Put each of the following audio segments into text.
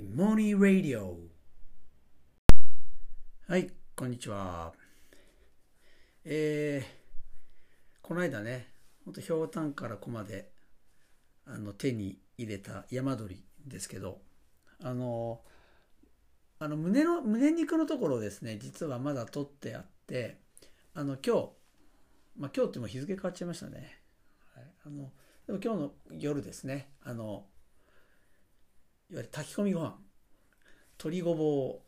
モニーラディオはいこんにちは。えー、この間ねほんとひょうたんからこまであの手に入れた山鳥ですけどあのあの胸の胸肉のところですね実はまだ取ってあってあの今日まあ今日ってもう日付変わっちゃいましたね、はい、あのでも今日の夜ですねあのいわゆる炊き込みご飯。鶏ごぼう、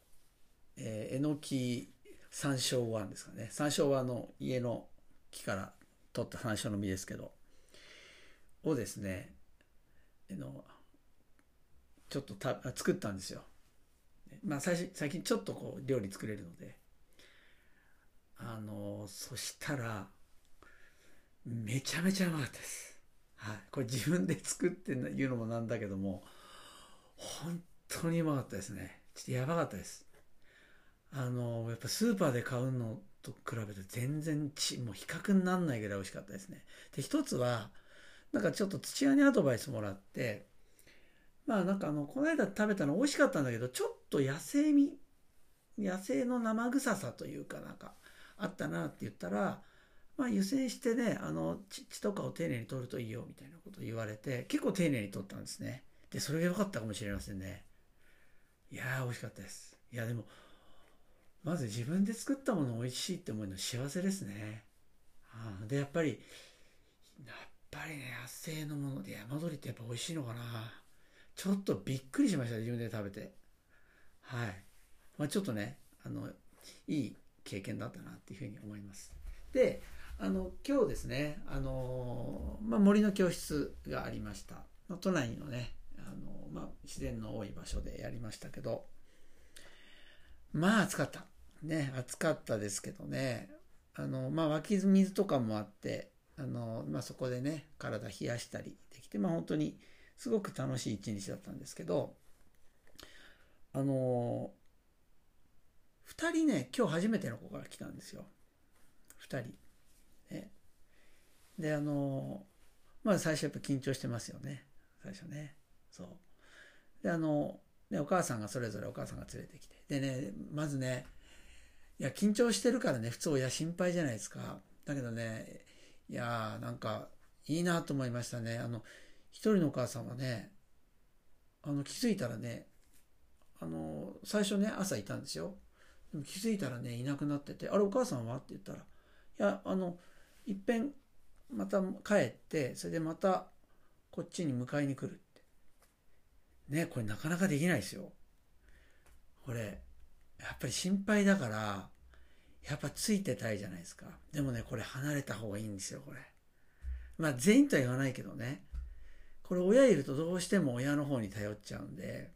えー、えのき山椒あんですかね。山椒はあの家の木から取った山椒の実ですけど。をですねあのちょっとた作ったんですよ。まあ最初最近ちょっとこう料理作れるので。あのそしたらめちゃめちゃうまかったです。はい。これ自分で作って言うのもなんだけども。本当にうまかったですね。ちょっとやばかったです。あの、やっぱスーパーで買うのと比べて全然ち、もう比較になんないぐらい美味しかったですね。で、一つは、なんかちょっと土屋にアドバイスもらって、まあなんかあの、この間食べたの美味しかったんだけど、ちょっと野生味、野生の生臭さというかなんかあったなって言ったら、まあ湯煎してね、あの、血とかを丁寧に取るといいよみたいなことを言われて、結構丁寧に取ったんですね。で、それが良かったかもしれませんね。いやー、美味しかったです。いや、でも、まず自分で作ったもの美味しいって思うの幸せですね。うん、で、やっぱり、やっぱりね、野生のもので山鳥ってやっぱ美味しいのかな。ちょっとびっくりしました、自分で食べて。はい。まあ、ちょっとね、あの、いい経験だったなっていうふうに思います。で、あの、今日ですね、あの、まあ、森の教室がありました。都内のね、あの、まあ、自然の多い場所でやりましたけど、まあ暑かった。ね、暑かったですけどね、あの、まあ湧き水とかもあって、あの、まあそこでね、体冷やしたりできて、まあ本当にすごく楽しい一日だったんですけど、あの、二人ね、今日初めての子が来たんですよ。二人。ね。で、あの、まあ最初やっぱ緊張してますよね。最初ね。そう。で、あの、ね、お母さんがそれぞれお母さんが連れてきて。でね、まずね、いや、緊張してるからね、普通親心配じゃないですか。だけどね、いやー、なんか、いいなと思いましたね。あの、一人のお母さんはね、あの、気づいたらね、あの、最初ね、朝いたんですよ。でも気づいたらね、いなくなってて、あれお母さんは？って言ったら、いや、あの、いっぺん、また帰って、それでまた、こっちに迎えに来る。ね、これなかなかできないですよ。これ、やっぱり心配だから、やっぱついてたいじゃないですか。でもね、これ離れた方がいいんですよ、これ。まあ全員とは言わないけどね。これ親いるとどうしても親の方に頼っちゃうんで、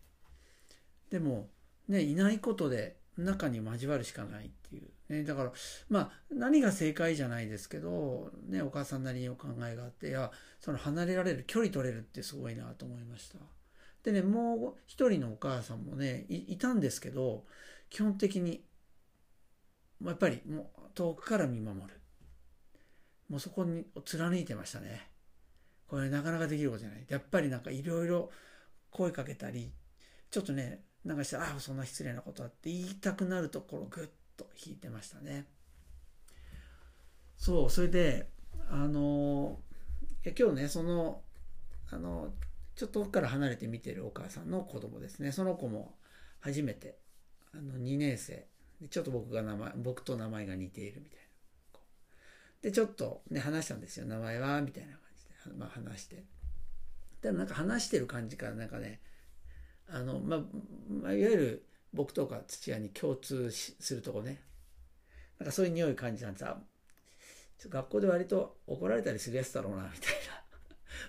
でも、ね、いないことで中に交わるしかないっていう。ね、だから、まあ何が正解じゃないですけど、ね、お母さんなりにお考えがあって、いや、その離れられる、距離取れるってすごいなと思いました。でね、もう一人のお母さんもねい、いたんですけど、基本的に、やっぱりもう遠くから見守る。もうそこに貫いてましたね。これなかなかできることじゃない。やっぱりなんかいろいろ声かけたり、ちょっとね、なんかして、ああ、そんな失礼なことあって言いたくなるところぐっと引いてましたね。そう、それで、あの、今日ね、その、あの、ちょっと遠くから離れて見てるお母さんの子供ですね。その子も初めて、あの、2年生。ちょっと僕が名前、僕と名前が似ているみたいな。で、ちょっとね、話したんですよ。名前はみたいな感じで、まあ話して。でもなんか話してる感じからなんかね、あの、まあ、まあ、いわゆる僕とか土屋に共通するとこね。なんかそういう匂い感じなんですあ学校で割と怒られたりするやつだろうな、みたいな。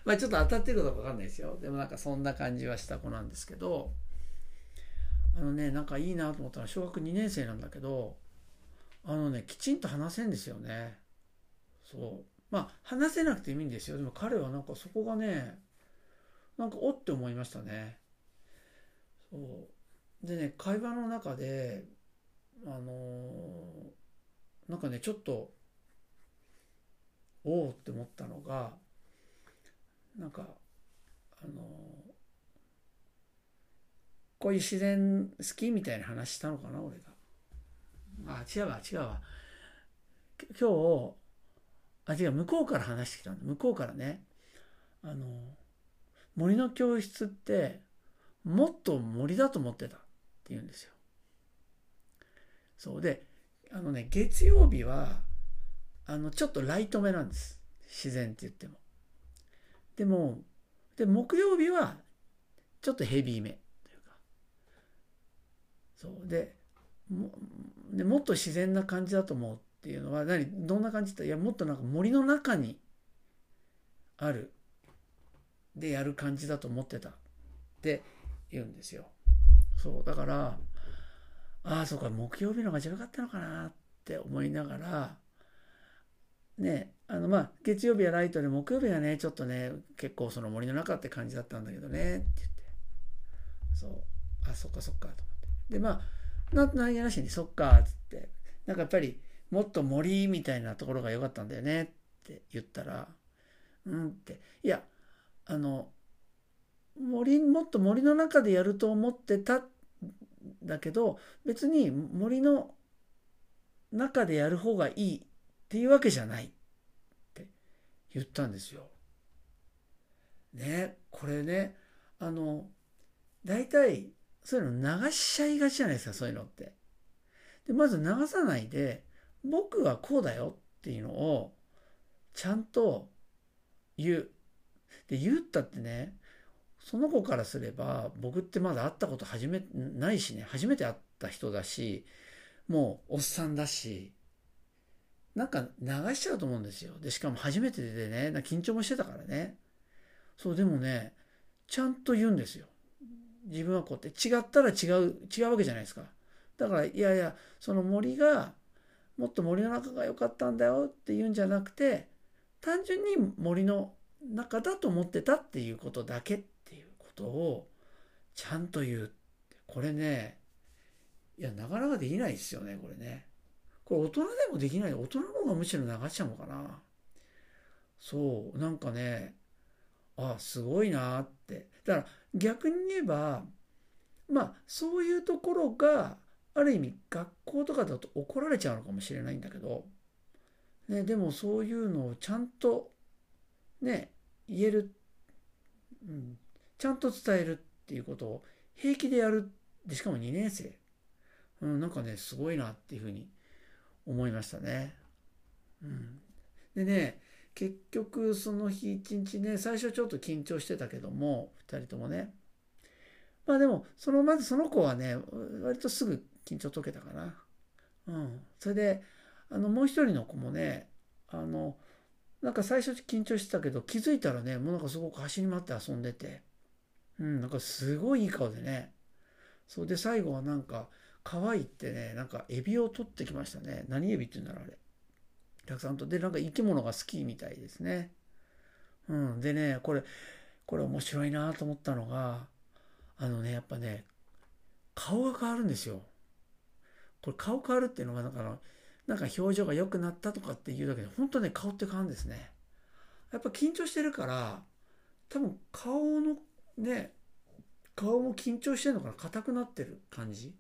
まあちょっと当たってるかどうかわかんないですよ。でもなんかそんな感じはした子なんですけど、あのね、なんかいいなと思ったのは小学2年生なんだけど、あのね、きちんと話せんですよね。そう。まあ話せなくてもいいんですよ。でも彼はなんかそこがね、なんかおって思いましたね。そう。でね、会話の中で、あのー、なんかね、ちょっと、おおって思ったのが、なんかあのこういう自然好きみたいな話したのかな俺が。あ違うわ違うわ。今日あ違う向こうから話してきたんだ。向こうからね。あの森の教室ってもっと森だと思ってたって言うんですよ。そう。であのね月曜日はあのちょっとライトめなんです。自然って言ってもでもで木曜日はちょっとヘビーめというか。そう。でもでもっと自然な感じだと思うっていうのは何どんな感じっていやもっとなんか森の中にある。でやる感じだと思ってた。って言うんですよ。そう。だからああそうか木曜日の方が違かったのかなって思いながらねあのまあ月曜日はライトで木曜日はねちょっとね結構その森の中って感じだったんだけどねって言って。そう。あそっかそっかと思って。でまあな何気なしにそっかっつって。なんかやっぱりもっと森みたいなところが良かったんだよねって言ったらうんって。いやあの森もっと森の中でやると思ってただけど別に森の中でやる方がいいっていうわけじゃないって言ったんですよ。ねこれねあの大体そういうの流しちゃいがちじゃないですかそういうのって。でまず流さないで僕はこうだよっていうのをちゃんと言う。で言ったってねその子からすれば僕ってまだ会ったこと初めないしね初めて会った人だしもうおっさんだしなんか流しちゃうと思うんですよ。でしかも初めてでね緊張もしてたからね。そうでもねちゃんと言うんですよ。自分はこうやって違ったら違う違うわけじゃないですか。だからいやいやその森がもっと森の中が良かったんだよって言うんじゃなくて単純に森の中だと思ってたっていうことだけっていうことをちゃんと言う。これねいやなかなかできないですよねこれね。これ大人でもできない。大人の方がむしろ流しちゃうのかな。そう。なんかねあすごいなって。だから逆に言えばまあそういうところがある意味学校とかだと怒られちゃうのかもしれないんだけど、ね、でもそういうのをちゃんとね言える、うん、ちゃんと伝えるっていうことを平気でやる。でしかも2年生、うん、なんかねすごいなっていうふうに思いましたね。うん、でね結局その日一日ね最初ちょっと緊張してたけども2人ともね。まあでもそのまずその子はね割とすぐ緊張解けたかな。うん、それであのもう一人の子もねあのなんか最初緊張してたけど気づいたらねもうなんかすごく走り回って遊んでて。うん。なんかすごいいい顔でね。そう。で最後はなんか川行ってねなんかエビを取ってきましたね。何エビって言うんだろうあれ。たくさんと。でなんか生き物が好きみたいですね。うん。でねこれこれ面白いなと思ったのがあのねやっぱね顔が変わるんですよ。これ顔変わるっていうのがなんかなんか表情が良くなったとかっていうだけで本当ね顔って変わるんですね。やっぱ緊張してるから多分顔のね顔も緊張してるのかな。硬くなってる感じ。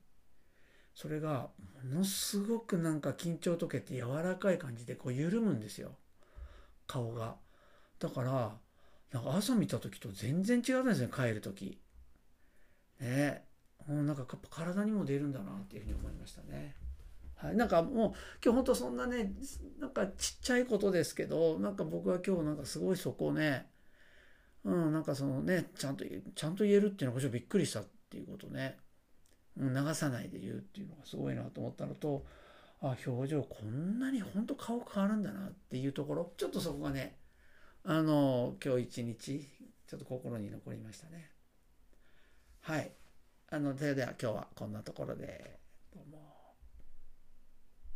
それがものすごくなんか緊張解けて柔らかい感じでこう緩むんですよ。顔が。だからなんか朝見た時と全然違うんですね帰る時。ね。もうなんかやっぱ体にも出るんだなっていうふうに思いましたね。はい、なんかもう今日本当そんなねなんかちっちゃいことですけどなんか僕は今日なんかすごいそこをねうんなんかそのねちゃんとちゃんと言えるっていうのがちょっとびっくりしたっていうことね、流さないで言うっていうのがすごいなと思ったのとあ表情こんなに本当顔変わるんだなっていうところちょっとそこがねあの今日一日ちょっと心に残りましたねはい。あのそれ、では今日はこんなところで。